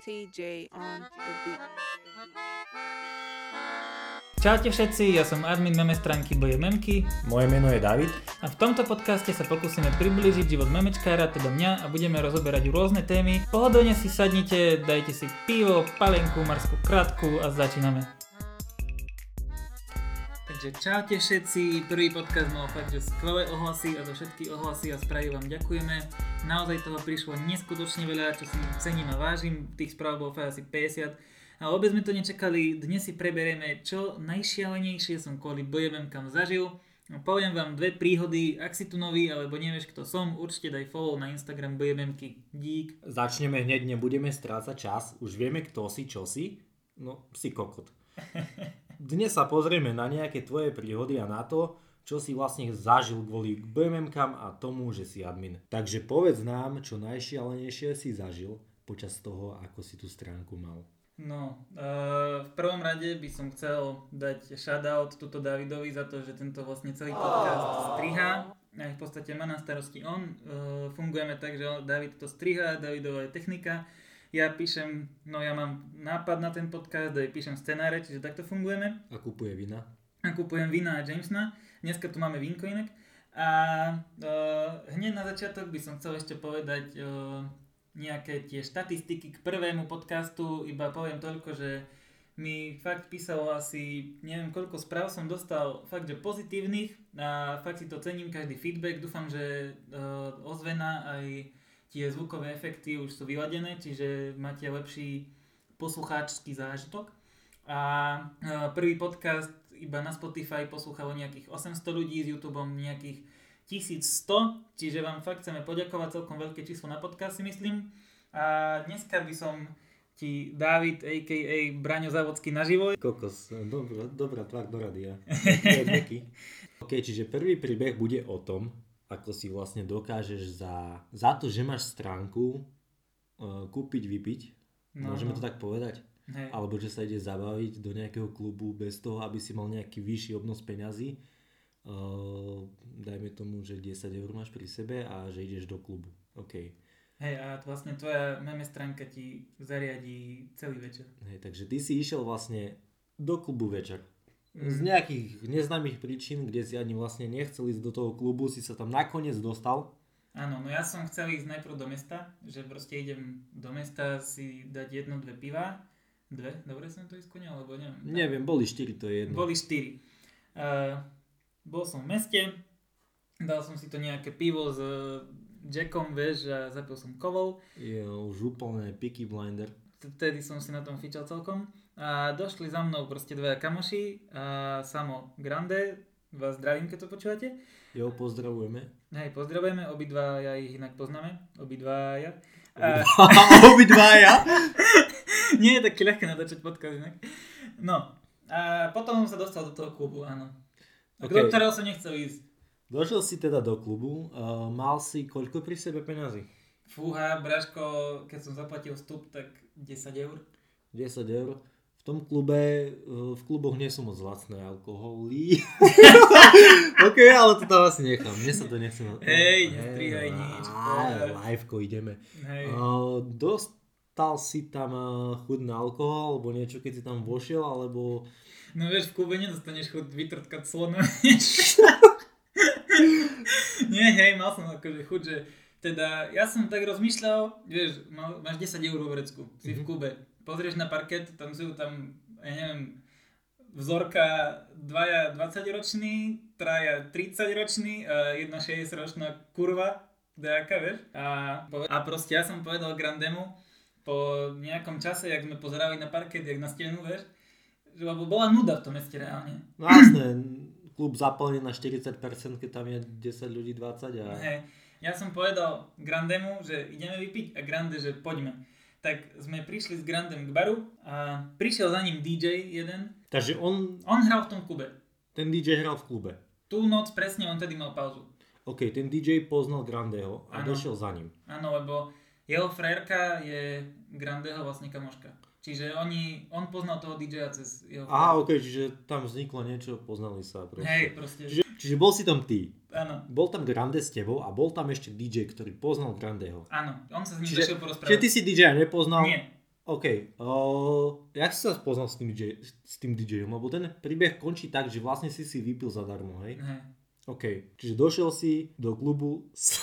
TJ on the beat. Čaute všetci, ja som admin meme stránky Boje Memky Moje meno je David. a v tomto podcaste sa pokúsime priblížiť život memečkára, teda mňa a budeme rozoberať rôzne témy. Pohodlne si sadnite, dajte si pivo, palenku, marskú kratku a začíname. Takže čaute všetci, prvý podcast mal fakt, že skvelé ohlasy a za všetky ohlasy a správy vám ďakujeme. Naozaj toho prišlo neskutočne veľa, čo si cením a vážim, tých správ bolo fakt asi 50. A vôbec sme to nečakali, dnes si preberieme, čo najšialenejšie som kvôli bojevem kam zažil. Poviem vám dve príhody, ak si tu nový alebo nevieš kto som, určite daj follow na Instagram bojevemky. Dík. Začneme hneď, nebudeme strácať čas. Už vieme, kto si, čo si. No, si kokot. Dnes sa pozrieme na nejaké tvoje príhody a na to, čo si vlastne zažil kvôli BMMkam a tomu, že si admin. Takže povedz nám, čo najšialenejšie si zažil počas toho, ako si tú stránku mal. No, uh, v prvom rade by som chcel dať shoutout tuto Davidovi za to, že tento vlastne celý podcast striha. Aj v podstate má na starosti on. Uh, fungujeme tak, že David to striha, Davidová je technika. Ja píšem, no ja mám nápad na ten podcast, aj píšem scenáre, čiže takto fungujeme. A kupuje vina. A kupujem vína a Jamesna. Dneska tu máme vínko inak. A uh, hneď na začiatok by som chcel ešte povedať uh, nejaké tie štatistiky k prvému podcastu. Iba poviem toľko, že mi fakt písalo asi, neviem koľko správ som dostal, fakt že pozitívnych a fakt si to cením, každý feedback. Dúfam, že uh, ozvena aj tie zvukové efekty už sú vyladené, čiže máte lepší poslucháčský zážitok. A uh, prvý podcast iba na Spotify poslúchalo nejakých 800 ľudí, s YouTubeom nejakých 1100, čiže vám fakt chceme poďakovať celkom veľké číslo na podcast si myslím. A dneska by som ti David, a.k.a. Braňo Závodský naživo. Kokos, dobrá, dobrá tvár do radia. ok, čiže prvý príbeh bude o tom, ako si vlastne dokážeš za, za to, že máš stránku, uh, kúpiť, vypiť. No, Môžeme no. to tak povedať? Hej. Alebo že sa ide zabaviť do nejakého klubu bez toho, aby si mal nejaký vyšší obnos peňazí. Uh, dajme tomu, že 10 eur máš pri sebe a že ideš do klubu. OK. Hej, a vlastne tvoja meme stránka ti zariadí celý večer. Hej, takže ty si išiel vlastne do klubu večer. Mm. Z nejakých neznámych príčin, kde si ani vlastne nechcel ísť do toho klubu, si sa tam nakoniec dostal. Áno, no ja som chcel ísť najprv do mesta, že proste idem do mesta si dať jedno, dve piva. Dve? Dobre som to iskonil, alebo neviem. Neviem, boli 4, to je jedno. Boli štyri. Uh, bol som v meste, dal som si to nejaké pivo s uh, Jackom, vieš, a zapil som kovou. Je už úplne picky blinder. Vtedy som si na tom fičal celkom. A došli za mnou proste dvaja kamoši a Samo Grande, vás zdravím, keď to počúvate. Jo, pozdravujeme. Hej, pozdravujeme, obidva ja ich inak poznáme, obidva ja. A, Obidvaja? nie je také ľahké natáčať podcast inak. No, a potom som sa dostal do toho klubu, áno. Ok. Do ktorého som nechcel ísť. Došiel si teda do klubu, uh, mal si koľko pri sebe peňazí? Fúha, Braško, keď som zaplatil vstup, tak 10 eur. 10 eur. V tom klube, uh, v kluboch nie sú moc lacné alkoholy. ok, ale to tam asi nechám. Mne sa to nechce. Hej, nestrihaj nič. Liveko, ideme. Hej. Uh, dostal si tam chuť na alkohol, alebo niečo, keď si tam vošiel, alebo... No vieš, v klube nedostaneš chuť vytrtkať slona. Nie, hej, mal som akože chuť, že teda ja som tak rozmýšľal, vieš, máš 10 eur vo vrecku, si v Mhm. klube, pozrieš na parket, tam sú tam, ja neviem, vzorka dvaja 20 roční, traja 30 roční a jedna 60 ročná kurva, nejaká, vieš. A, a proste ja som povedal Grandemu po nejakom čase, jak sme pozerali na parket, jak na stenu, vieš, že bola nuda v tom meste reálne. No jasné, klub zaplnený na 40%, keď tam je 10 ľudí, 20 a... Hej. Ja som povedal Grandemu, že ideme vypiť a Grande, že poďme. Tak sme prišli s Grandem k baru a prišiel za ním DJ jeden. Takže on, On hral v tom klube. ten DJ hral v klube. Tú noc presne on tedy mal pauzu. OK, ten DJ poznal Grandeho a Áno. došiel za ním. Áno, lebo jeho frérka je Grandeho vlastne kamoška. Čiže oni, on poznal toho DJ-a cez jeho Aha. OK, čiže tam vzniklo niečo, poznali sa proste. Hej, proste. Čiže, čiže bol si tam ty. Áno, Bol tam Grande s tebou a bol tam ešte DJ, ktorý poznal Grandeho. áno. On sa s ním Čiže- došiel porozprávať. Čiže ty si DJ nepoznal? Nie. OK, uh, jak si sa spoznal s tým, DJ, s tým DJom? Lebo ten príbeh končí tak, že vlastne si si vypil zadarmo, hej? Hej. OK, čiže došiel si do klubu s...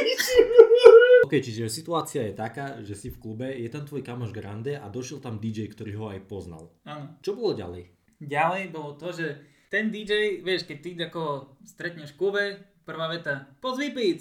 OK, čiže situácia je taká, že si v klube, je tam tvoj kamoš Grande a došiel tam DJ, ktorý ho aj poznal. Áno. Čo bolo ďalej? Ďalej bolo to, že ten DJ, vieš, keď ty ako stretneš v klube, prvá veta, poď vypiť.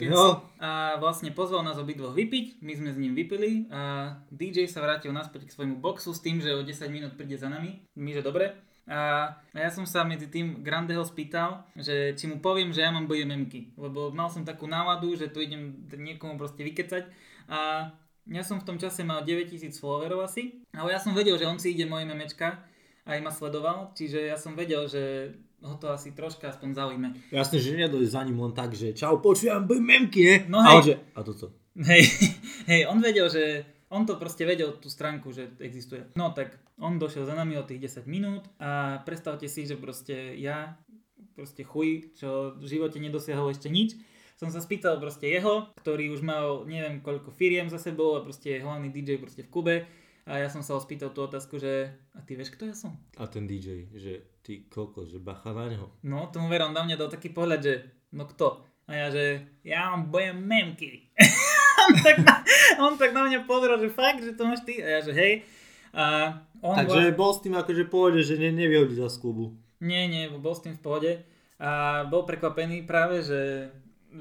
Keď si, a vlastne pozval nás obidvoch vypiť, my sme s ním vypili a DJ sa vrátil naspäť k svojmu boxu s tým, že o 10 minút príde za nami. My, že dobre. A ja som sa medzi tým Grandeho spýtal, že či mu poviem, že ja mám BMMky, lebo mal som takú náladu, že tu idem niekomu proste vykecať a ja som v tom čase mal 9000 followerov asi, ale ja som vedel, že on si ide moje memečka aj ma sledoval, čiže ja som vedel, že ho to asi troška aspoň zaujme. Jasne, že nedojde za ním len tak, že čau, počujem, memky, ne? No a hej. on že, a to co? Hej, hej, on vedel, že on to proste vedel tú stránku, že existuje. No tak on došiel za nami o tých 10 minút a predstavte si, že proste ja, proste chuj, čo v živote nedosiahol ešte nič, som sa spýtal proste jeho, ktorý už mal neviem koľko firiem za sebou a proste je hlavný DJ proste v Kube a ja som sa ho spýtal tú otázku, že a ty vieš, kto ja som? A ten DJ, že ty koko, že bacha na neho. No, tomu verom na mňa dal taký pohľad, že no kto? A ja, že ja mám bojem memky. on, tak na, on tak na mňa pozrel, že fakt, že to máš ty? A ja, že hej. A on Takže bol s tým akože pohode, že ne, nevyhodí za z klubu. Nie, nie, bol s tým v pohode. A bol prekvapený práve, že,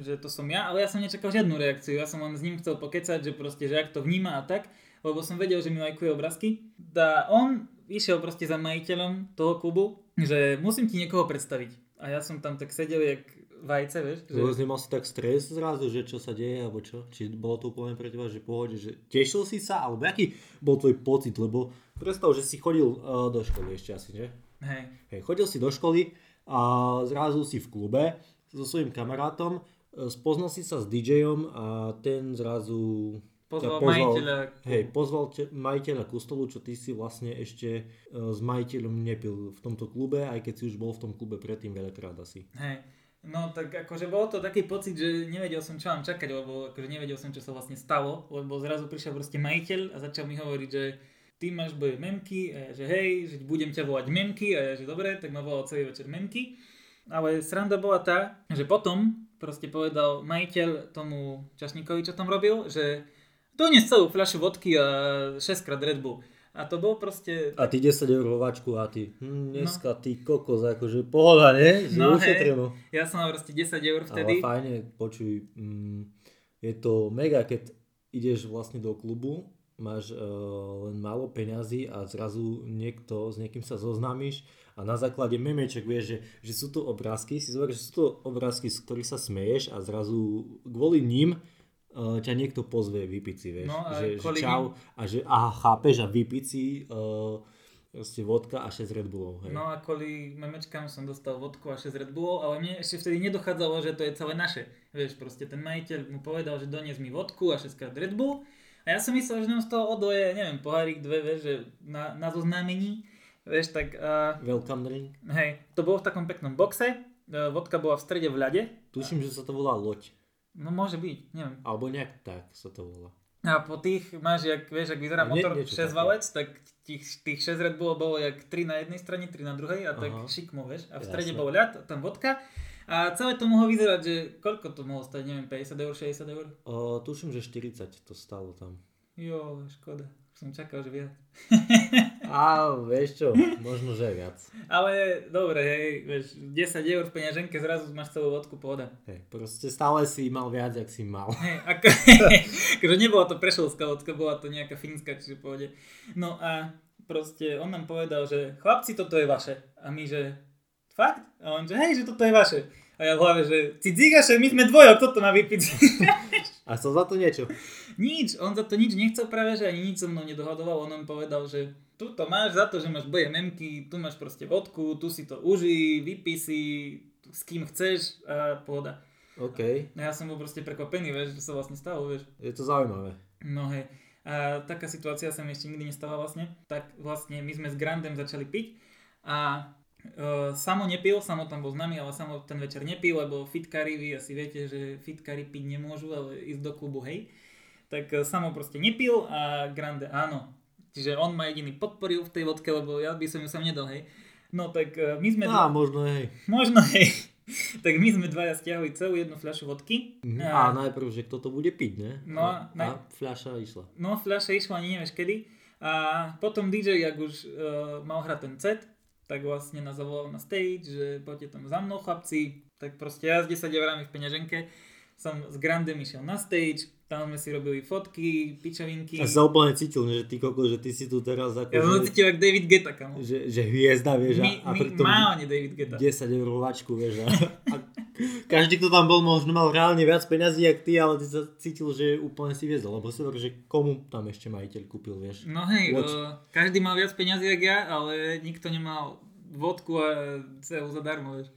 že to som ja, ale ja som nečakal žiadnu reakciu. Ja som len s ním chcel pokecať, že proste, že ak to vníma a tak, lebo som vedel, že mi lajkuje obrázky. A on išiel proste za majiteľom toho klubu, že musím ti niekoho predstaviť. A ja som tam tak sedel jak vajce, vieš. Že... Že... Nemal si tak stres zrazu, že čo sa deje, alebo čo? Či bolo to úplne pre teba, že pohode, že tešil si sa, alebo aký bol tvoj pocit, lebo predstav, že si chodil uh, do školy ešte asi, že? Hej. Hej, chodil si do školy a zrazu si v klube so svojím kamarátom, e, spoznal si sa s DJom a ten zrazu Pozval ťa majiteľa. Hej, pozval te, majiteľa ku stolu, čo ty si vlastne ešte uh, s majiteľom nepil v tomto klube, aj keď si už bol v tom klube predtým veľakrát asi. Hej. No tak akože bol to taký pocit, že nevedel som čo mám čakať, lebo akože nevedel som čo sa vlastne stalo, lebo zrazu prišiel proste majiteľ a začal mi hovoriť, že ty máš boje memky a ja, že hej, že budem ťa volať memky a ja, že dobre, tak ma volal celý večer memky. Ale sranda bola tá, že potom proste povedal majiteľ tomu čašníkovi, čo tam robil, že donies celú fľašu vodky a 6 krát Red Bull. A to bol proste... A ty 10 eur hováčku a ty, hm, dneska ty kokos, akože pohoda, ne? Že No, ušetreno. Ja som mal proste 10 eur Ale vtedy. fajne, počuj, mm, je to mega, keď ideš vlastne do klubu, máš uh, len málo peňazí a zrazu niekto, s niekým sa zoznámiš a na základe memeček vieš, že, že sú to obrázky, si zober, že sú to obrázky, z ktorých sa smeješ a zrazu kvôli ním uh, ťa niekto pozve vypiť si, vieš, No a že, že kvôli čau a že aha, chápeš a vypiť si uh, proste vodka a 6 Red Bullov, hej. No a kvôli memečkám som dostal vodku a 6 Red Bullov, ale mne ešte vtedy nedochádzalo, že to je celé naše. Vieš, proste ten majiteľ mu povedal, že donies mi vodku a 6 krát Red Bull. A ja som myslel, že nám z toho odoje, neviem, pohárik dve, vieš, že na, na zoznámení. Vieš, tak uh, Welcome drink. hej, to bolo v takom peknom boxe. Uh, vodka bola v strede v ľade. Tuším, že sa to volá loď. No môže byť, neviem. Alebo nejak tak sa to volá. A po tých máš, jak, vieš, ak vyzerá nie- motor niečo 6 také. valec, tak tých, tých 6 Red Bullov bolo jak 3 na jednej strane, 3 na druhej a tak Aha. šikmo, vieš. A v strede Jasné. bol ľad, tam vodka. A celé to mohlo vyzerať, že koľko to mohlo stať, neviem, 50 eur, 60 eur? O, tuším, že 40 to stalo tam. Jo, škoda. Som čakal, že viac. A vieš čo, možno, že viac. Ale dobre, hej, vieš, 10 eur v peňaženke, zrazu máš celú vodku, pohoda. Hej, proste stále si mal viac, jak si mal. Hej, ako, akože nebola to prešovská vodka, bola to nejaká fínska, čiže pohode. No a proste on nám povedal, že chlapci, toto je vaše. A my, že fakt? A on, že hej, že toto je vaše. A ja v hlave, že si dzigaše, my sme dvojo, kto to má vypiť? A som za to niečo. nič, on za to nič nechcel práve, že ani nič so mnou nedohadoval. On nám povedal, že tu to máš za to, že máš BMMky, tu máš proste vodku, tu si to uži, vypí si, s kým chceš a pohoda. OK, A ja som bol proste prekvapený, vieš, že sa vlastne stalo, vieš. je to zaujímavé. No hej. A taká situácia sa mi ešte nikdy nestala vlastne. Tak vlastne my sme s Grandem začali piť a e, Samo nepil, Samo tam bol s nami, ale Samo ten večer nepil, lebo fitkári, vy asi viete, že fitkári piť nemôžu, ale ísť do klubu, hej. tak eh, Samo proste nepil a Grande áno. Čiže on ma jediný podporil v tej vodke, lebo ja by som ju sam nedal, hej. No tak eh, my sme... Á, možno hej. Možno, hej. tak my sme dvaja stiahli celú jednu fľašu vodky. Mhm. A najprv, že kto to bude piť, ne? No, a, naj- a fľaša išla. No, fľaša išla ani nevieš kedy. A potom DJ, jak už uh, mal hrať ten set, tak vlastne nás zavolal na stage, že poďte tam za mnou chlapci. Tak proste ja s 10 eurami v peňaženke som s Grandem išiel na stage, tam sme si robili fotky, pičovinky. A sa úplne cítil, že ty koko, že ty si tu teraz ako... Ja som cítil jak David Geta, kamo. že, že hviezda, vieš, My, a, pritom Máne David Geta. 10 eur lačku, vieš. A, a každý, kto tam bol, možno mal reálne viac peňazí, jak ty, ale ty sa cítil, že úplne si viezol, lebo si hovorí, že komu tam ešte majiteľ kúpil, vieš. No hej, Watch. uh, každý mal viac peňazí jak ja, ale nikto nemal vodku a celú zadarmo, vieš.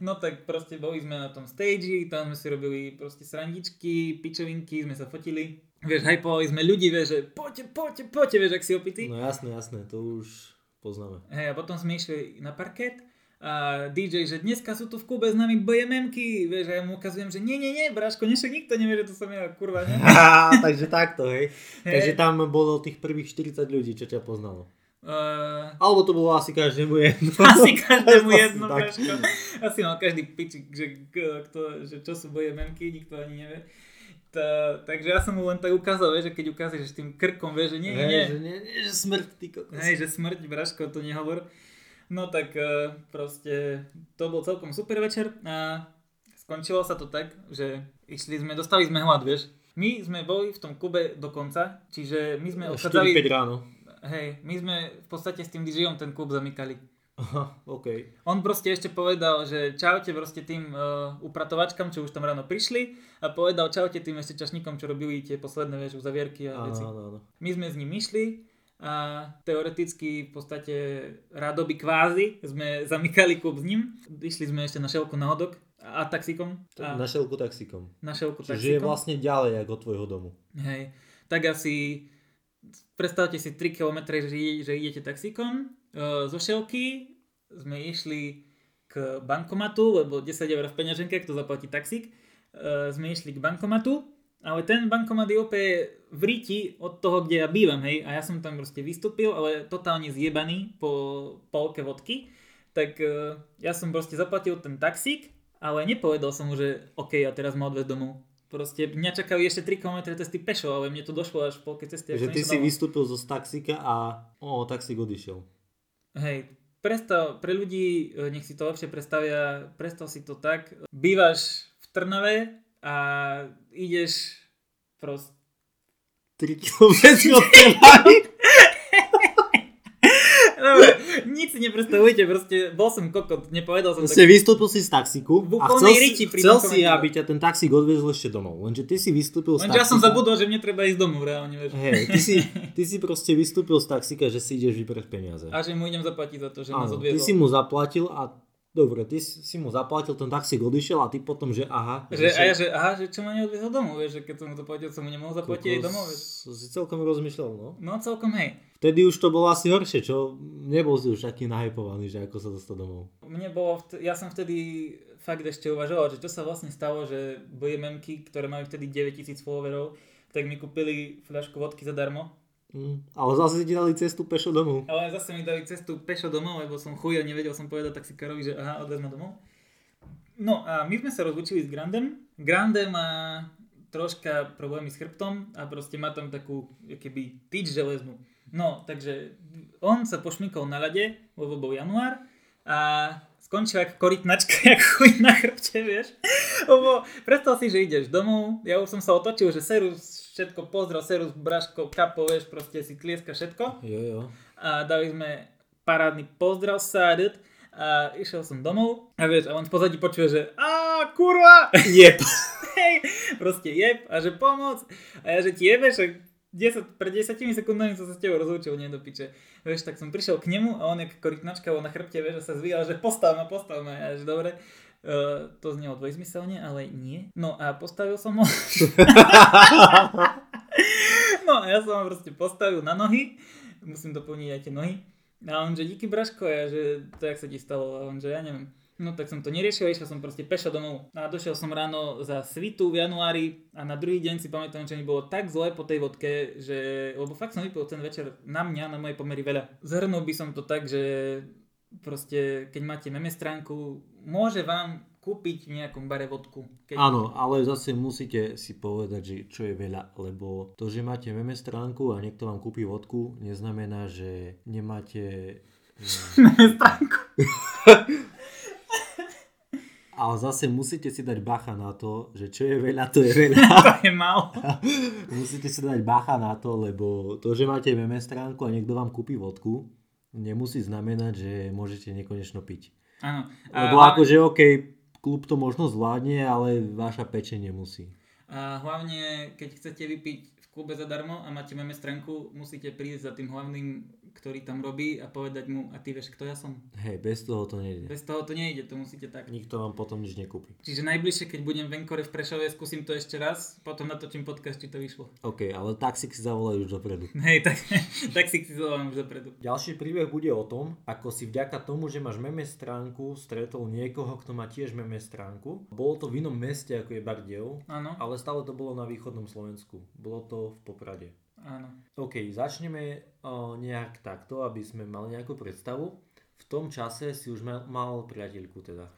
No tak proste boli sme na tom stage, tam sme si robili proste srandičky, pičovinky, sme sa fotili. Vieš, hypovali sme ľudí, vieš, že poďte, poďte, poďte, vieš, ak si opitý. No jasné, jasné, to už poznáme. Hej, a potom sme išli na parket a DJ, že dneska sú tu v Kube s nami BMMky, vieš, a ja mu ukazujem, že nie, nie, nie, Braško, nešak nikto nevie, že to som ja, kurva, ne? Takže takto, hej. Takže tam bolo tých prvých 40 ľudí, čo ťa poznalo. Uh, Alebo to bolo asi každému jedno. Asi každému Asi jedno, tak. Asi mal každý pičik, že, kto, že čo sú boje memky, nikto ani nevie. Ta, takže ja som mu len tak ukázal, vieš, že keď ukážeš tým krkom, vieš, že nie, nie, nie. že, nie, nie, že smrť, ty kokos. Hej, že smrť, Braško, to nehovor. No tak eh, proste to bol celkom super večer a skončilo sa to tak, že išli sme, dostali sme hlad, vieš. My sme boli v tom kube do konca, čiže my sme odchádzali, 4-5 ráno. Hej, my sme v podstate s tým DJom ten klub zamykali. Aha, OK. On proste ešte povedal, že čaute proste tým uh, upratovačkám, čo už tam ráno prišli a povedal čaute tým ešte čašníkom, čo robili tie posledné vieš, uzavierky a Áno, veci. áno, áno. My sme s ním išli a teoreticky v podstate rádoby kvázi sme zamykali klub s ním. Išli sme ešte na šelku na hodok a, taxikom. A Na šelku taxikom. na šelku Čiže je taxikom. vlastne ďalej ako od tvojho domu. Hej. Tak asi predstavte si 3 km, že, ide- že idete taxíkom. E, zo Šelky sme išli k bankomatu, lebo 10 eur v peňaženke, kto zaplatí taxík. E, sme išli k bankomatu, ale ten bankomat je úplne v ríti od toho, kde ja bývam, hej. A ja som tam proste vystúpil, ale totálne zjebaný po polke vodky. Tak e, ja som proste zaplatil ten taxík, ale nepovedal som mu, že OK, a teraz ma odvez domov. Proste mňa čakali ešte 3 km cesty pešo, ale mne to došlo až v polke cesty. Že ty si domov. vystúpil zo taxíka a o, taxík odišiel. Hej, predstav, pre ľudí, e, nech si to lepšie predstavia, predstav si to tak, bývaš v Trnave a ideš proste 3 km od Trnavy. Nič si nepredstavujte, proste bol som kokot, nepovedal som Proste tak. vystúpil si z taxíku V a chcel, si, chcel si, aby ťa ten taxík odviezol ešte domov. Lenže ty si vystúpil z Lenže ja som taxíka. zabudol, že mne treba ísť domov, reálne, vieš. Hej, ty si, ty si proste vystúpil z taxíka, že si ideš vybrať peniaze. A že mu idem zaplatiť za to, že nás Áno, ty odviezol. si mu zaplatil a dobre, ty si mu zaplatil, ten taxík odišiel a ty potom, že aha. Že, a sa- ja, že aha, že čo ma neodviezol domov, vieš, že keď som mu zaplatil, som mu nemohol zaplatiť aj domov, vieš. Si celkom rozmýšľal, no. No celkom hej. Vtedy už to bolo asi horšie, čo nebol si už taký nahypovaný, že ako sa dostať domov. Mne bolo, vt- ja som vtedy fakt ešte uvažoval, že čo sa vlastne stalo, že BMMky, ktoré majú vtedy 9000 followerov, tak mi kúpili fľašku vodky zadarmo. Mm, ale zase ti dali cestu pešo domov. Ale zase mi dali cestu pešo domov, lebo som chuj a nevedel som povedať taxikárovi, že aha, odvez ma domov. No a my sme sa rozlučili s Grandem. Grande má troška problémy s chrbtom a proste má tam takú, keby tyč železnú. No, takže on sa pošmykol na ľade, lebo bol január a skončil ako korytnačka, jak chuj na chrbte, vieš. Lebo predstav si, že ideš domov, ja už som sa otočil, že Serus všetko pozrel, Serus, Braško, Kapo, vieš, proste si tlieska všetko Jo, jo. a dali sme parádny pozdrav sádet a išiel som domov a vieš, a on v pozadí počuje, že a kurva, Jep. hej, proste jeb a že pomoc a ja, že ti jebe, že 10, pred 10 sekundami som sa s tebou rozlúčil, nie do piče. Vieš, tak som prišiel k nemu a on jak korytnačka bol na chrbte, vieš, a sa zvíjal, že postav ma, postav ma. Ja, že dobre, uh, to znelo dvojzmyselne, ale nie. No a postavil som ho. no a ja som ho proste postavil na nohy, musím doplniť aj tie nohy. A on, že díky Braško, ja, že to jak sa ti stalo, a on, že ja neviem. No tak som to neriešil, išiel som proste pešo domov a došiel som ráno za svitu v januári a na druhý deň si pamätám, že mi bolo tak zle po tej vodke, že, lebo fakt som vypil ten večer na mňa, na moje pomery veľa. Zhrnul by som to tak, že proste keď máte meme stránku, môže vám kúpiť v nejakom bare vodku. Keď... Áno, ale zase musíte si povedať, že čo je veľa, lebo to, že máte meme stránku a niekto vám kúpi vodku, neznamená, že nemáte... meme stránku. Ale zase musíte si dať bacha na to, že čo je veľa, to je veľa. to je málo. musíte si dať bacha na to, lebo to, že máte meme stránku a niekto vám kúpi vodku, nemusí znamenať, že môžete nekonečno piť. Áno. Lebo a, akože OK, klub to možno zvládne, ale vaša peče nemusí. A hlavne, keď chcete vypiť v klube zadarmo a máte meme stránku, musíte prísť za tým hlavným ktorý tam robí a povedať mu, a ty vieš, kto ja som. Hej, bez toho to nejde. Bez toho to nejde, to musíte tak. Nikto vám potom nič nekúpi. Čiže najbližšie, keď budem v Enkore v Prešove, skúsim to ešte raz, potom natočím podcast, či to vyšlo. OK, ale taxík si zavolajú už dopredu. Hej, tak, taxík si zavolám už dopredu. Ďalší príbeh bude o tom, ako si vďaka tomu, že máš meme stránku, stretol niekoho, kto má tiež meme stránku. Bolo to v inom meste, ako je Bardejov, ale stále to bolo na východnom Slovensku. Bolo to v Poprade. Áno. OK, začneme o, nejak takto, aby sme mali nejakú predstavu. V tom čase si už mal, mal priateľku teda.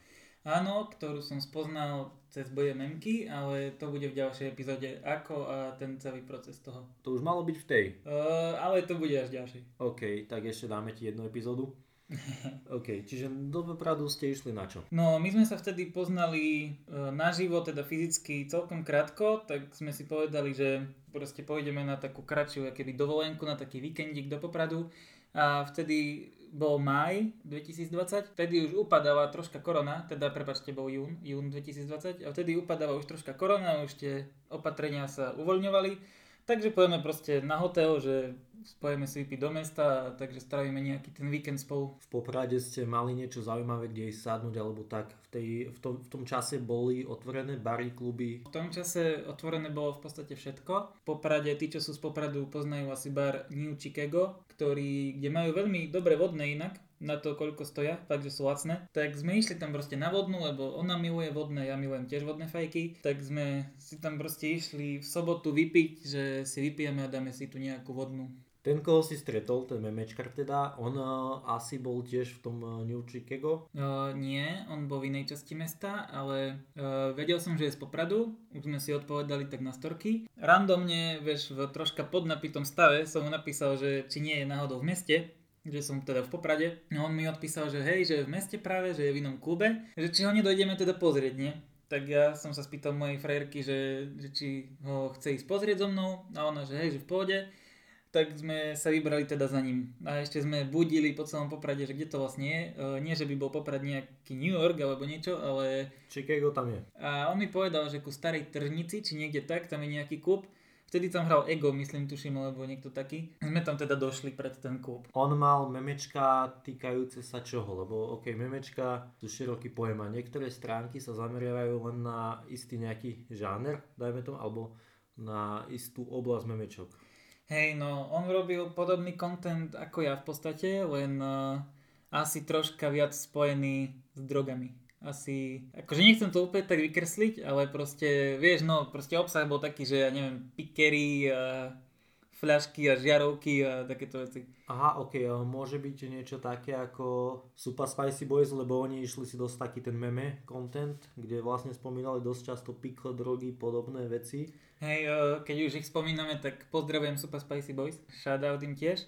Áno, ktorú som spoznal cez boje memky, ale to bude v ďalšej epizóde ako a ten celý proces toho. To už malo byť v tej? Uh, ale to bude až ďalšej. OK, tak ešte dáme ti jednu epizódu. OK, čiže do Popradu ste išli na čo? No, my sme sa vtedy poznali e, naživo, teda fyzicky celkom krátko, tak sme si povedali, že proste pôjdeme na takú kratšiu keby dovolenku, na taký víkendík do Popradu a vtedy bol maj 2020, vtedy už upadala troška korona, teda prepačte, bol jún, jún 2020 a vtedy upadala už troška korona, už tie opatrenia sa uvoľňovali, takže pôjdeme proste na hotel, že spojíme si vypiť do mesta, takže strávime nejaký ten víkend spolu. V Poprade ste mali niečo zaujímavé, kde ísť sadnúť, alebo tak v, tej, v, tom, v tom čase boli otvorené bary, kluby? V tom čase otvorené bolo v podstate všetko. V Poprade, tí, čo sú z Popradu, poznajú asi bar New Chicago, ktorý, kde majú veľmi dobre vodné inak, na to, koľko stoja, fakt, že sú lacné. Tak sme išli tam proste na vodnú, lebo ona miluje vodné, ja milujem tiež vodné fajky. Tak sme si tam proste išli v sobotu vypiť, že si vypijeme a dáme si tu nejakú vodnú. Ten, koho si stretol, ten memečkar teda, on uh, asi bol tiež v tom uh, New Chicago? Uh, nie, on bol v inej časti mesta, ale uh, vedel som, že je z Popradu, už sme si odpovedali tak na storky. Randomne, vieš, v troška podnapitom stave som mu napísal, že či nie je náhodou v meste, že som teda v Poprade. No on mi odpísal, že hej, že je v meste práve, že je v inom klube, že či ho nedojdeme teda pozrieť, nie? Tak ja som sa spýtal mojej frajerky, že, že či ho chce ísť pozrieť so mnou a ona, že hej, že v pohode tak sme sa vybrali teda za ním. A ešte sme budili po celom Poprade, že kde to vlastne je. E, nie, že by bol Poprad nejaký New York alebo niečo, ale... Chicago tam je. A on mi povedal, že ku starej tržnici, či niekde tak, tam je nejaký klub. Vtedy tam hral Ego, myslím, tuším, alebo niekto taký. Sme tam teda došli pred ten klub. On mal memečka týkajúce sa čoho? Lebo ok, memečka sú široký pojem a niektoré stránky sa zameriavajú len na istý nejaký žáner, dajme tomu, alebo na istú oblasť memečok. Hej, no on robil podobný content ako ja v podstate, len uh, asi troška viac spojený s drogami. Asi, akože nechcem to úplne tak vykresliť, ale proste, vieš, no, proste obsah bol taký, že ja neviem, pikery, uh, fľašky a žiarovky a takéto veci. Aha, ok, môže byť niečo také ako Super Spicy Boys, lebo oni išli si dosť taký ten meme content, kde vlastne spomínali dosť často pikle, drogy, podobné veci. Hej, keď už ich spomíname, tak pozdravujem Super Spicy Boys, shoutout im tiež.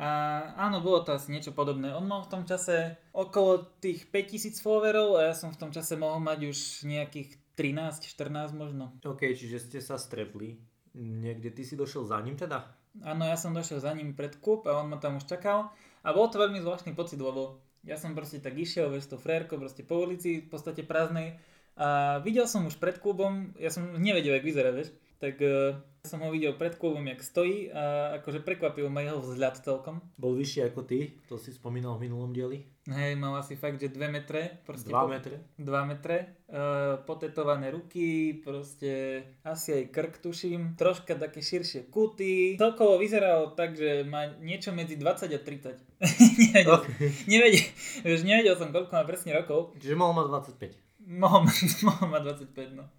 A áno, bolo to asi niečo podobné. On mal v tom čase okolo tých 5000 followerov a ja som v tom čase mohol mať už nejakých 13, 14 možno. Ok, čiže ste sa stretli Niekde ty si došiel za ním teda? Áno, ja som došiel za ním pred kúp a on ma tam už čakal. A bol to veľmi zvláštny pocit, lebo ja som proste tak išiel, vieš, to frérko, proste po ulici, v podstate prázdnej. A videl som už pred klubom, ja som nevedel, jak vyzerá, vieš. Tak uh, som ho videl pred klubom, jak stojí a akože prekvapil ma jeho vzhľad celkom. Bol vyšší ako ty, to si spomínal v minulom dieli. Hej, mal asi fakt, že 2 metre. Proste 2 metre. 2 metre. Uh, potetované ruky, proste asi aj krk tuším. Troška také širšie kuty. Celkovo vyzeralo tak, že má niečo medzi 20 a 30. nevedel, okay. nevedel, vieš, nevedel som, koľko má presne rokov. Čiže mohol mať 25. Mohol, mohol mať 25, no.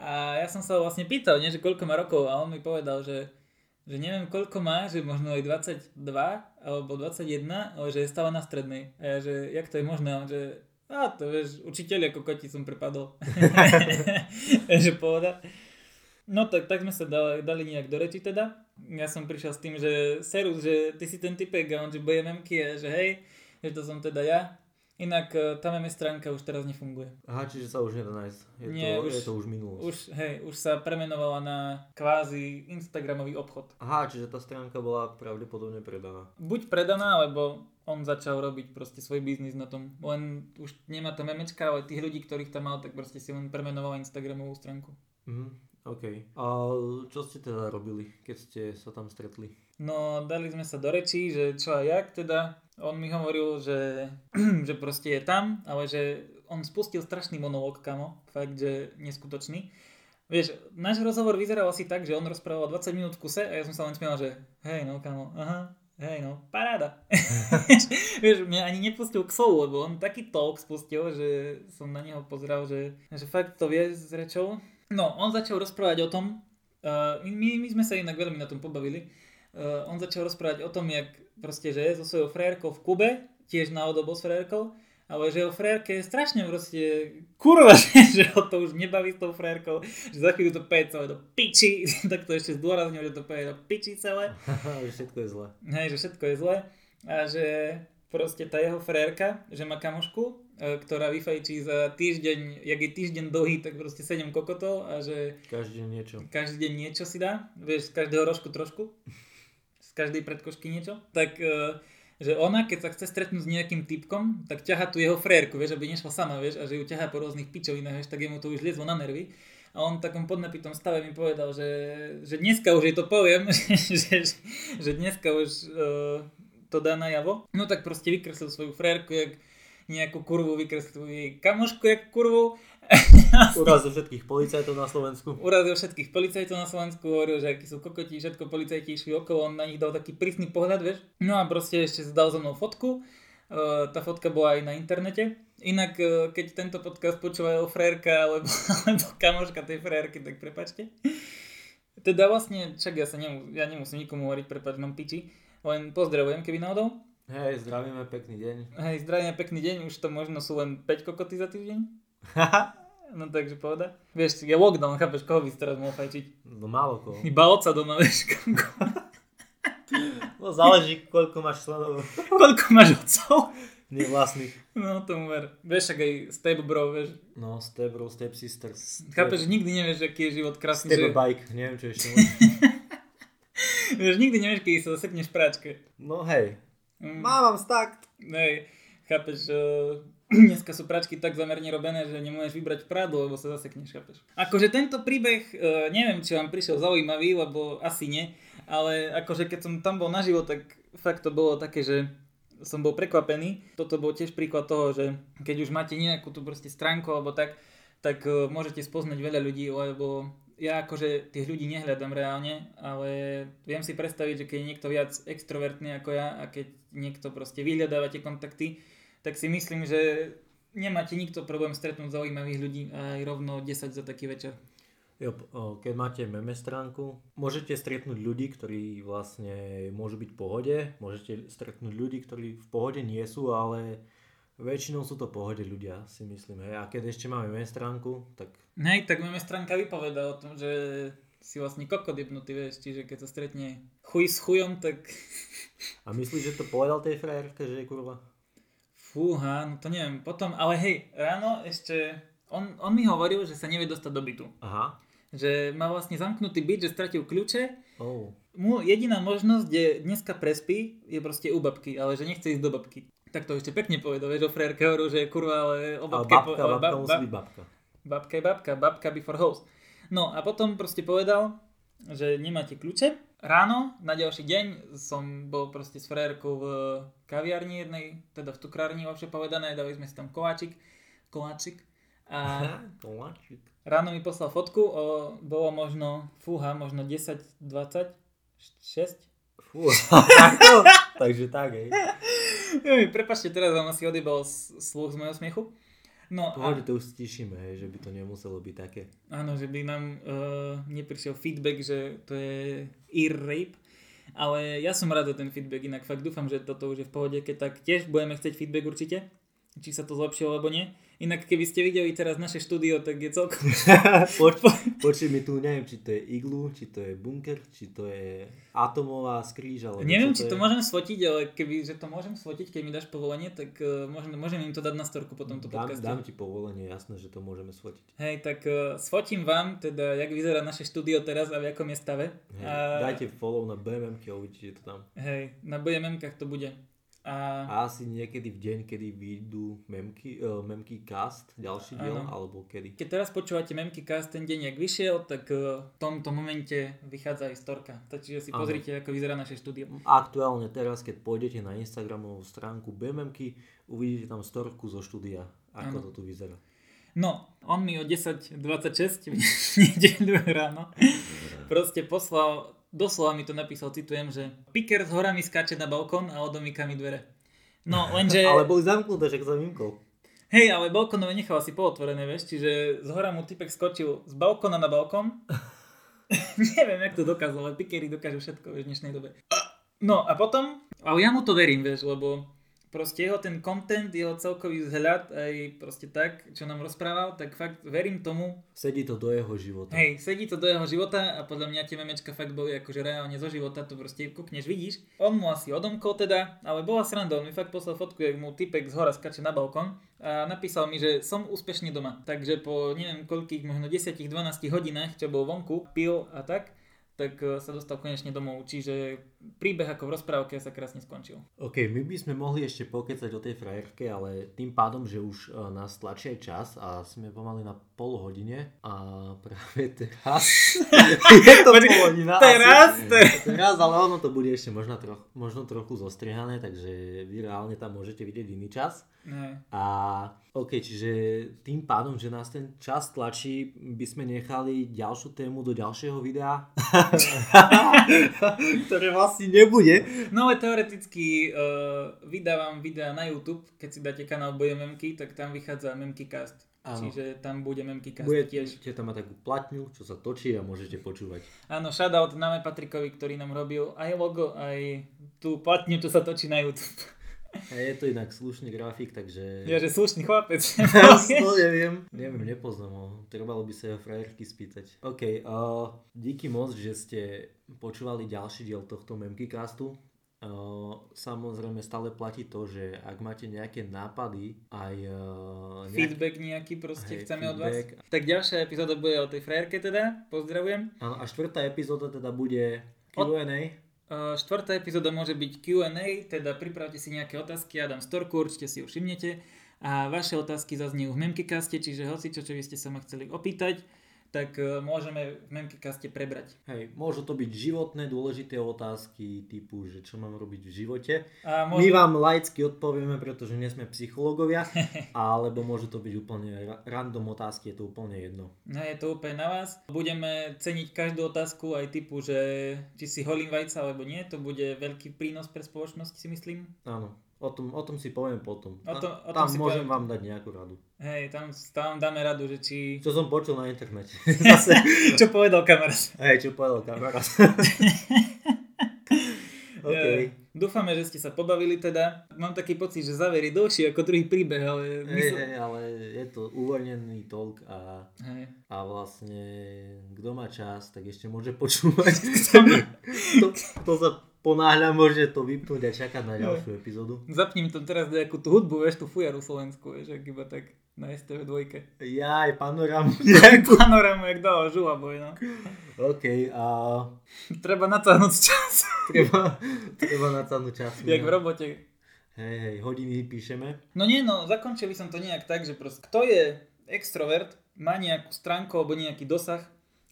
A ja som sa ho vlastne pýtal, nie, že koľko má rokov a on mi povedal, že, že neviem koľko má, že možno aj 22 alebo 21, ale že je stále na strednej. A ja, že jak to je možné, on, že a to vieš, učiteľ ako koti som prepadol. že pohoda. No tak, tak sme sa dali, dali nejak do reči teda. Ja som prišiel s tým, že serus, že ty si ten typek a on, že bude memky a že hej, že to som teda ja. Inak e, tá meme stránka už teraz nefunguje. Aha, čiže sa už nedá nájsť. Je, Nie, to, už, je to už minulosť. Už, hej, už sa premenovala na kvázi Instagramový obchod. Aha, čiže tá stránka bola pravdepodobne predaná. Buď predaná, alebo on začal robiť proste svoj biznis na tom. Len už nemá to memečka, ale tých ľudí, ktorých tam mal, tak proste si len premenoval Instagramovú stránku. Mhm, OK. A čo ste teda robili, keď ste sa tam stretli? No, dali sme sa do rečí, že čo a jak teda. On mi hovoril, že, že proste je tam, ale že on spustil strašný monológ, kamo. Fakt, že neskutočný. Vieš, náš rozhovor vyzeral asi tak, že on rozprával 20 minút v kuse a ja som sa len smial, že hej no kamo, aha, hej no, paráda. vieš, mňa ani nepustil k slovu, lebo on taký talk spustil, že som na neho pozrel, že, že fakt to vie s rečou. No, on začal rozprávať o tom, uh, my, my sme sa inak veľmi na tom pobavili, uh, on začal rozprávať o tom, jak proste, že je so svojou frérkou v Kube, tiež náhodou bol s frérkou, ale že jeho frérke je strašne proste kurva, že ho to už nebaví s tou frérkou, že za chvíľu to peje celé do piči, tak to ešte zdôraznil, že to peje do piči celé. že všetko je zlé. Hej, že všetko je zlé a že proste tá jeho frérka, že má kamošku, e, ktorá vyfajčí za týždeň, jak je týždeň dlhý, tak proste 7 kokotov a že... Každý deň niečo. Každý deň niečo si dá, vieš, z každého rožku trošku každej predkošky niečo, tak uh, že ona, keď sa chce stretnúť s nejakým typkom, tak ťaha tu jeho frérku, vieš, aby nešla sama, vieš, a že ju ťahá po rôznych pičovinách, vieš, tak jemu to už liezlo na nervy. A on v takom podnapitom stave mi povedal, že, že dneska už jej to poviem, že, že, že dneska už uh, to dá najavo. No tak proste vykreslil svoju frérku, jak nejakú kurvu, vykreslil jej kamošku, jak kurvu Urazil všetkých policajtov na Slovensku. Urazil všetkých policajtov na Slovensku, hovoril, že akí sú kokoti, všetko policajti išli okolo, on na nich dal taký prísny pohľad, vieš. No a proste ešte zdal so mnou fotku, uh, tá fotka bola aj na internete. Inak, uh, keď tento podcast počúva jeho frérka alebo, alebo kamoška tej frérky, tak prepačte. Teda vlastne, čak ja sa nemus- ja nemusím nikomu hovoriť, prepač, mám piči. Len pozdravujem, keby náhodou. Hej, zdravíme, pekný deň. Hej, zdravíme, pekný deň, už to možno sú len 5 kokoty za týždeň. No takže pohoda. Vieš, je lockdown, chápeš, koho by si teraz mohol fajčiť? No málo koho. Iba oca doma, vieš, No záleží, koľko máš členov. koľko máš otcov? Nevlastných. No tomu ver. Vieš, ak aj step bro, vieš. No, step bro, step sister. Chápeš, nikdy nevieš, aký je život krásny. Step že... bike, neviem čo ešte. vieš, nikdy nevieš, keď sa zasekneš práčke. No hej. Mm. Mám stakt. Hej, chápeš, uh, dneska sú pračky tak zamerne robené, že nemôžeš vybrať prádlo, lebo sa zasekneš, chápeš. Akože tento príbeh, uh, neviem, či vám prišiel zaujímavý, lebo asi nie, ale akože keď som tam bol naživo, tak fakt to bolo také, že som bol prekvapený. Toto bol tiež príklad toho, že keď už máte nejakú tú proste stránku alebo tak, tak uh, môžete spoznať veľa ľudí, lebo ja akože tých ľudí nehľadám reálne, ale viem si predstaviť, že keď je niekto viac extrovertný ako ja a keď niekto proste vyhľadáva tie kontakty, tak si myslím, že nemáte nikto problém stretnúť zaujímavých ľudí aj rovno 10 za taký večer. Jo, keď máte meme stránku, môžete stretnúť ľudí, ktorí vlastne môžu byť v pohode, môžete stretnúť ľudí, ktorí v pohode nie sú, ale väčšinou sú to pohode ľudia, si myslím. Hej. A keď ešte máme meme stránku, tak... Hej, tak meme stránka vypoveda o tom, že si vlastne kokot jebnutý, vieš, čiže keď sa stretne chuj s chujom, tak... A myslíš, že to povedal tej frajerke, že je kurva? Fúha, no to neviem. Potom, ale hej, ráno ešte... On, on mi hovoril, že sa nevie dostať do bytu. Aha že má vlastne zamknutý byt, že stratil kľúče. Oh. Mu jediná možnosť, kde dneska prespí, je proste u babky, ale že nechce ísť do babky. Tak to ešte pekne povedal, vieš, o frérke hovoru, že kurva, ale o babke... Ale babka, po, babka bab, musí byť babka. Babka je babka, babka before house. No a potom proste povedal, že nemáte kľúče. Ráno, na ďalší deň, som bol proste s frérkou v kaviarni jednej, teda v cukrárni lepšie povedané, dali sme si tam koláčik, koláčik. A Koláčik. ráno mi poslal fotku, o, bolo možno, fúha, možno 10, 20, 6. Fú, takto? Takže tak, hej. Joj, Prepačte, teraz vám asi odjebal sluch z mojho smiechu. No a, Pohode, to už stišíme, hej, že by to nemuselo byť také. áno, že by nám uh, neprišiel feedback, že to je ear rape. Ale ja som rád za ten feedback, inak fakt dúfam, že toto už je v pohode, keď tak tiež budeme chcieť feedback určite, či sa to zlepšilo alebo nie. Inak keby ste videli teraz naše štúdio, tak je celkom... Poč, počuj mi tu, neviem, či to je iglu, či to je bunker, či to je atomová skríž, alebo Neviem, či to je. môžem sfotiť, ale keby, že to môžem sfotiť, keď mi dáš povolenie, tak uh, môžem, môžem im to dať na storku po tomto Dám, podcaste. dám ti povolenie, jasné, že to môžeme sfotiť. Hej, tak uh, sfotím vám, teda, jak vyzerá naše štúdio teraz a v akom je stave. Hej, A- Dajte follow na BMM a uvidíte to tam. Hej, na BMM-kách to bude. A, A asi niekedy v deň, kedy vyjdú memky, uh, memky cast, ďalší diel, Áno. alebo kedy. keď teraz počúvate Memky Cast ten deň, jak vyšiel, tak uh, v tomto momente vychádza aj storka. Takže si Áno. pozrite, ako vyzerá naše štúdio. Aktuálne teraz, keď pôjdete na Instagramovú stránku BMMky, uvidíte tam storku zo štúdia, ako Áno. to tu vyzerá. No, on mi o 10.26 v nedeľu ráno proste poslal, doslova mi to napísal, citujem, že Piker s horami skáče na balkón a odomýka mi dvere. No, lenže... Ale boli zamknuté, že sa vymkol. Hej, ale balkónové nechal asi pootvorené, vieš, čiže z hora mu typek skočil z balkóna na balkón. Neviem, jak to dokázal, ale pikery dokážu všetko vieš, v dnešnej dobe. No a potom, ale ja mu to verím, vieš, lebo proste jeho ten content, jeho celkový vzhľad, aj proste tak, čo nám rozprával, tak fakt verím tomu, Sedí to do jeho života. Hej, sedí to do jeho života a podľa mňa tie memečka fakt boli akože reálne zo života, to proste kúkneš, vidíš. On mu asi odomkol teda, ale bola sranda, on mi fakt poslal fotku, jak mu typek z hora skače na balkón a napísal mi, že som úspešne doma. Takže po neviem koľkých, možno 10-12 hodinách, čo bol vonku, pil a tak, tak eh, sa dostal konečne domov. Čiže príbeh ako v rozprávke sa krásne skončil. OK, my by sme mohli ešte pokecať o tej frajerke, ale tým pádom, že už uh, nás tlačí čas a sme pomaly na pol hodine a práve teraz je to pol hodina. teraz? asi, teraz, ale ono to bude ešte možno, troch, možno trochu zostrihané, takže vy reálne tam môžete vidieť iný čas. Ne. A OK, čiže tým pádom, že nás ten čas tlačí, by sme nechali ďalšiu tému do ďalšieho videa, ktoré vlastne nebude. No ale teoreticky uh, vydávam videa na YouTube, keď si dáte kanál Boje Memky, tak tam vychádza Memky Cast. Áno. Čiže tam bude Memky Cast Bude tiež. tiež. tam mať takú platňu, čo sa točí a môžete počúvať. Áno, shoutout Name Patrikovi, ktorý nám robil aj logo, aj tú platňu, čo sa točí na YouTube. A je to inak slušný grafik, takže... Ja, že slušný chlapec. To neviem. Neviem, nepoznám ho. Trebalo by sa jeho frajerky spýtať. OK, uh, díky moc, že ste počúvali ďalší diel tohto Memkycastu. Samozrejme stále platí to, že ak máte nejaké nápady, aj uh, Feedback nejaký proste Hej, chceme od vás. feedback. Tak ďalšia epizóda bude o tej frajerke teda. Pozdravujem. Áno, a štvrtá epizóda teda bude Q&A. Uh, štvrtá epizóda môže byť Q&A, teda pripravte si nejaké otázky, ja dám storku, určite si ju všimnete. A vaše otázky zaznejú v Memkikaste, čiže hoci čo, čo by ste sa ma chceli opýtať, tak uh, môžeme v Memkikaste prebrať. Hej, môžu to byť životné dôležité otázky typu, že čo mám robiť v živote. A My môžeme, vám laicky odpovieme, pretože nie sme psychológovia, alebo môžu to byť úplne ra- random otázky, je to úplne jedno. no, je to úplne na vás. Budeme ceniť každú otázku aj typu, že či si holím vajca alebo nie, to bude veľký prínos pre spoločnosť si myslím. Áno, o tom, o tom si poviem potom. O tom- o tam tom si môžem poviem. vám dať nejakú radu. Hej, tam, tam dáme radu, že či... Čo som počul na internete. Zase, Čo povedal kamarát. hej, čo povedal kamarát. OK. E, Dúfame, že ste sa pobavili teda. Mám taký pocit, že záver je dlhší ako druhý príbeh, ale... Hej, Mysl... hej, ale je to uvoľnený talk a, Hej. a vlastne kto má čas, tak ešte môže počúvať. to, to sa ponáhľa, môže to vypnúť a čakať na ďalšiu epizódu. Zapním tam teraz nejakú tú hudbu, vieš, tú fujaru slovenskú, vieš, ak iba tak na STV dvojke. Ja aj panorámu. Panorámu, jak dala žula boj, no. OK, a Treba natáhnuť čas, treba, treba natáhnuť čas. jak v robote. Hej, hej, hodiny píšeme. No nie, no, zakončili som to nejak tak, že proste, kto je extrovert, má nejakú stránku alebo nejaký dosah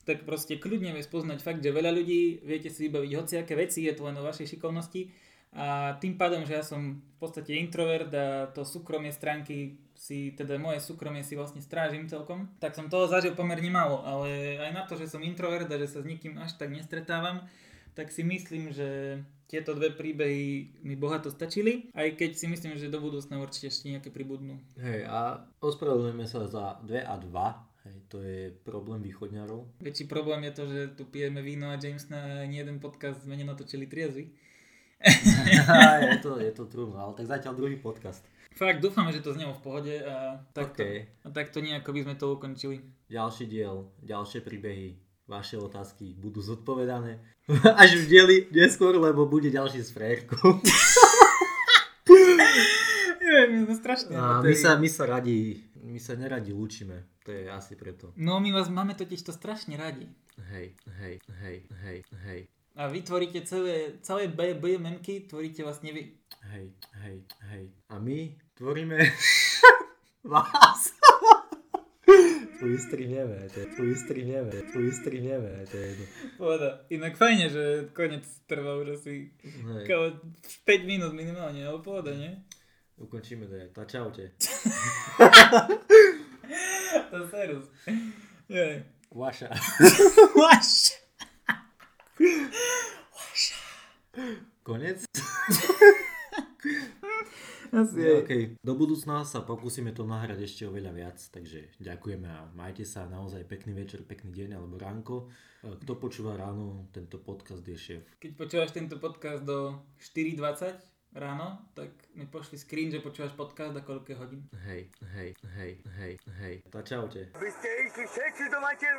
tak proste kľudne vie spoznať fakt, že veľa ľudí viete si vybaviť hociaké veci, je to len o vašej šikovnosti. A tým pádom, že ja som v podstate introvert a to súkromie stránky si, teda moje súkromie si vlastne strážim celkom, tak som toho zažil pomerne málo, ale aj na to, že som introvert a že sa s nikým až tak nestretávam, tak si myslím, že tieto dve príbehy mi bohato stačili, aj keď si myslím, že do budúcna určite ešte nejaké pribudnú. Hej, a ospravedlňujeme sa za 2 a 2, hej, to je problém východňarov. Väčší problém je to, že tu pijeme víno a James na ani jeden podcast sme nenatočili triezvy. je to, je to true, ale tak zatiaľ druhý podcast. Fakt, dúfame, že to znelo v pohode a takto, Okay. a takto nejako by sme to ukončili. Ďalší diel, ďalšie príbehy, vaše otázky budú zodpovedané až v dieli neskôr, lebo bude ďalší s frérkou. Neviem, my sme strašne A my sa, my sa radi, my sa neradi lúčime, to je asi preto. No my vás máme totiž to strašne radi. Hej, hej, hej, hej, hej, A vy tvoríte celé, celé BMMky, tvoríte vlastne vy. hej, hej, hej. A my tvoríme vás. Tu vystrihneme, to je, tu vystrihneme, to je jedno. Pohoda. Inak fajne, že konec trvá už asi Hej, kao 5 minút minimálne, ale pohoda, nie? Ukončíme to, tak čaute. To serus. Jej. Vaša. Vaš. Konec? Asi jej. okay. Do budúcna sa pokúsime to nahrať ešte oveľa viac, takže ďakujeme a majte sa naozaj pekný večer, pekný deň alebo ránko. E, Kto počúva ráno, tento podcast je šéf. Keď počúvaš tento podcast do 4.20 ráno, tak mi pošli screen, že počúvaš podcast a koľko je hodín. Hej, hej, hej, hej, hej. Tak čaute. Vy ste išli všetci do mater